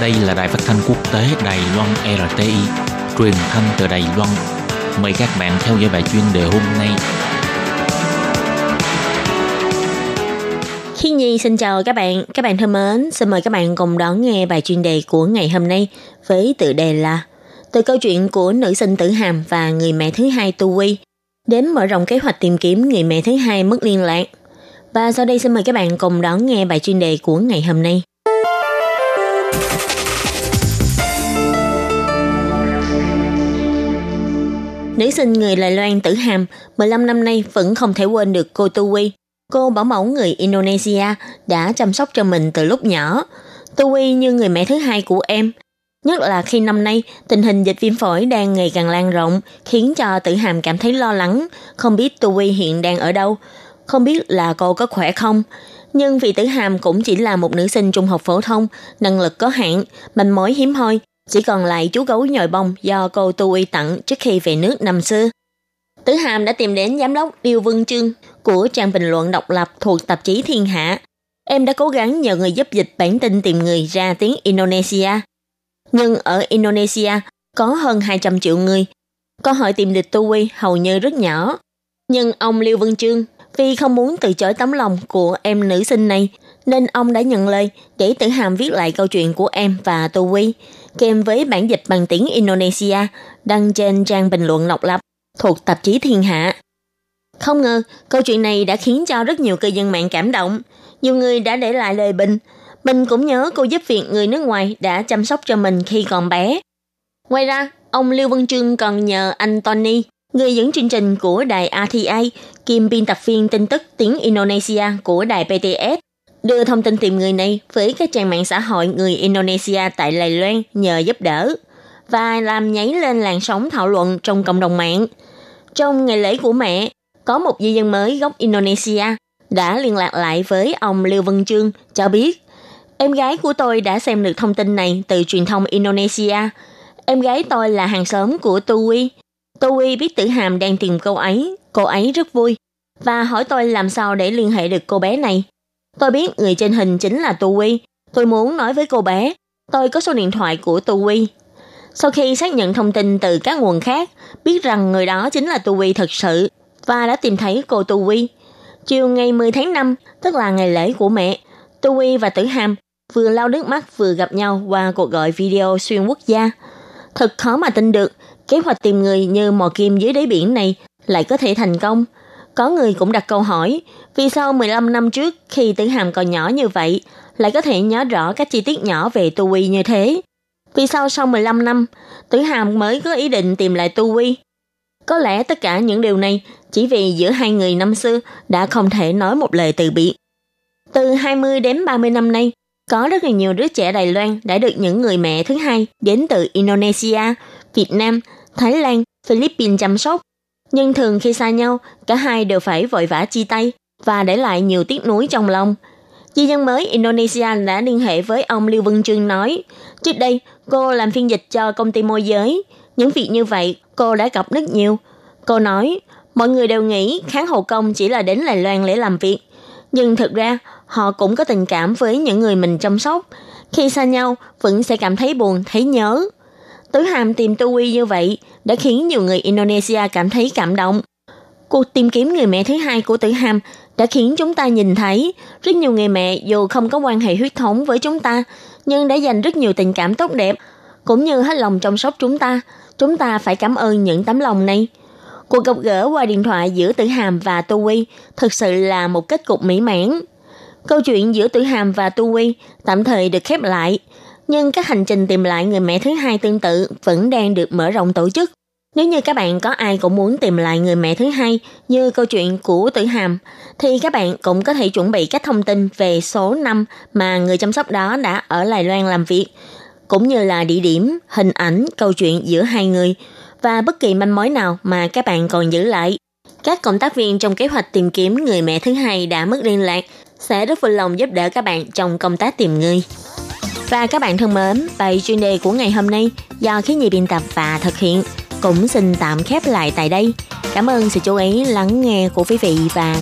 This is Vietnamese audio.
Đây là đài phát thanh quốc tế Đài Loan RTI, truyền thanh từ Đài Loan. Mời các bạn theo dõi bài chuyên đề hôm nay. Khi Nhi xin chào các bạn, các bạn thân mến, xin mời các bạn cùng đón nghe bài chuyên đề của ngày hôm nay với tựa đề là Từ câu chuyện của nữ sinh tử hàm và người mẹ thứ hai Tu Vi đến mở rộng kế hoạch tìm kiếm người mẹ thứ hai mất liên lạc. Và sau đây xin mời các bạn cùng đón nghe bài chuyên đề của ngày hôm nay. Nữ sinh người Lài Loan tử hàm 15 năm nay vẫn không thể quên được cô Tu Quy. Cô bảo mẫu người Indonesia đã chăm sóc cho mình từ lúc nhỏ. Tu Quy như người mẹ thứ hai của em. Nhất là khi năm nay tình hình dịch viêm phổi đang ngày càng lan rộng khiến cho tử hàm cảm thấy lo lắng, không biết Tu Quy hiện đang ở đâu, không biết là cô có khỏe không. Nhưng vì tử hàm cũng chỉ là một nữ sinh trung học phổ thông, năng lực có hạn, manh mối hiếm hoi, chỉ còn lại chú gấu nhồi bông do cô Tu Y tặng trước khi về nước năm xưa. Tử Hàm đã tìm đến giám đốc Điêu Vân Trương của trang bình luận độc lập thuộc tạp chí Thiên Hạ. Em đã cố gắng nhờ người giúp dịch bản tin tìm người ra tiếng Indonesia. Nhưng ở Indonesia có hơn 200 triệu người. Câu hỏi tìm địch tu Y hầu như rất nhỏ. Nhưng ông Liêu Vân Trương vì không muốn từ chối tấm lòng của em nữ sinh này, nên ông đã nhận lời để Tử Hàm viết lại câu chuyện của em và Tô Quy, kèm với bản dịch bằng tiếng Indonesia đăng trên trang bình luận độc lập thuộc tạp chí Thiên Hạ. Không ngờ, câu chuyện này đã khiến cho rất nhiều cư dân mạng cảm động. Nhiều người đã để lại lời bình. Mình cũng nhớ cô giúp việc người nước ngoài đã chăm sóc cho mình khi còn bé. Ngoài ra, ông Lưu Văn Trương còn nhờ anh Tony, người dẫn chương trình của đài RTA, kiêm biên tập viên tin tức tiếng Indonesia của đài PTS, đưa thông tin tìm người này với các trang mạng xã hội người Indonesia tại Đài Loan nhờ giúp đỡ và làm nhảy lên làn sóng thảo luận trong cộng đồng mạng. Trong ngày lễ của mẹ, có một di dân mới gốc Indonesia đã liên lạc lại với ông Lưu Vân Trương cho biết em gái của tôi đã xem được thông tin này từ truyền thông Indonesia. Em gái tôi là hàng xóm của Tui. Tui. Biết tử hàm đang tìm cô ấy, cô ấy rất vui và hỏi tôi làm sao để liên hệ được cô bé này. Tôi biết người trên hình chính là Tu huy. Tôi muốn nói với cô bé, tôi có số điện thoại của Tu huy. Sau khi xác nhận thông tin từ các nguồn khác, biết rằng người đó chính là Tu huy thật sự và đã tìm thấy cô Tu huy. Chiều ngày 10 tháng 5, tức là ngày lễ của mẹ, Tu huy và Tử Hàm vừa lau nước mắt vừa gặp nhau qua cuộc gọi video xuyên quốc gia. Thật khó mà tin được, kế hoạch tìm người như mò kim dưới đáy biển này lại có thể thành công – có người cũng đặt câu hỏi, vì sao 15 năm trước khi Tử Hàm còn nhỏ như vậy, lại có thể nhớ rõ các chi tiết nhỏ về Tu Vi như thế? Vì sao sau 15 năm, Tử Hàm mới có ý định tìm lại Tu Vi? Có lẽ tất cả những điều này chỉ vì giữa hai người năm xưa đã không thể nói một lời từ biệt. Từ 20 đến 30 năm nay, có rất là nhiều đứa trẻ Đài Loan đã được những người mẹ thứ hai đến từ Indonesia, Việt Nam, Thái Lan, Philippines chăm sóc nhưng thường khi xa nhau, cả hai đều phải vội vã chia tay và để lại nhiều tiếc nuối trong lòng. Di dân mới Indonesia đã liên hệ với ông Lưu Vân Trương nói, trước đây cô làm phiên dịch cho công ty môi giới. Những việc như vậy cô đã gặp rất nhiều. Cô nói, mọi người đều nghĩ kháng hộ công chỉ là đến Đài Loan để làm việc. Nhưng thực ra, họ cũng có tình cảm với những người mình chăm sóc. Khi xa nhau, vẫn sẽ cảm thấy buồn, thấy nhớ. Tứ Hàm tìm Tu Uy như vậy đã khiến nhiều người Indonesia cảm thấy cảm động. Cuộc tìm kiếm người mẹ thứ hai của Tử Hàm đã khiến chúng ta nhìn thấy rất nhiều người mẹ dù không có quan hệ huyết thống với chúng ta, nhưng đã dành rất nhiều tình cảm tốt đẹp, cũng như hết lòng chăm sóc chúng ta. Chúng ta phải cảm ơn những tấm lòng này. Cuộc gặp gỡ qua điện thoại giữa Tử Hàm và Tu Uy thực sự là một kết cục mỹ mãn. Câu chuyện giữa Tử Hàm và Tu Uy tạm thời được khép lại – nhưng các hành trình tìm lại người mẹ thứ hai tương tự vẫn đang được mở rộng tổ chức. Nếu như các bạn có ai cũng muốn tìm lại người mẹ thứ hai như câu chuyện của Tử Hàm, thì các bạn cũng có thể chuẩn bị các thông tin về số năm mà người chăm sóc đó đã ở Lài Loan làm việc, cũng như là địa điểm, hình ảnh, câu chuyện giữa hai người và bất kỳ manh mối nào mà các bạn còn giữ lại. Các cộng tác viên trong kế hoạch tìm kiếm người mẹ thứ hai đã mất liên lạc sẽ rất vui lòng giúp đỡ các bạn trong công tác tìm người. Và các bạn thân mến, bài chuyên đề của ngày hôm nay do khí nhị biên tập và thực hiện cũng xin tạm khép lại tại đây. Cảm ơn sự chú ý lắng nghe của quý vị và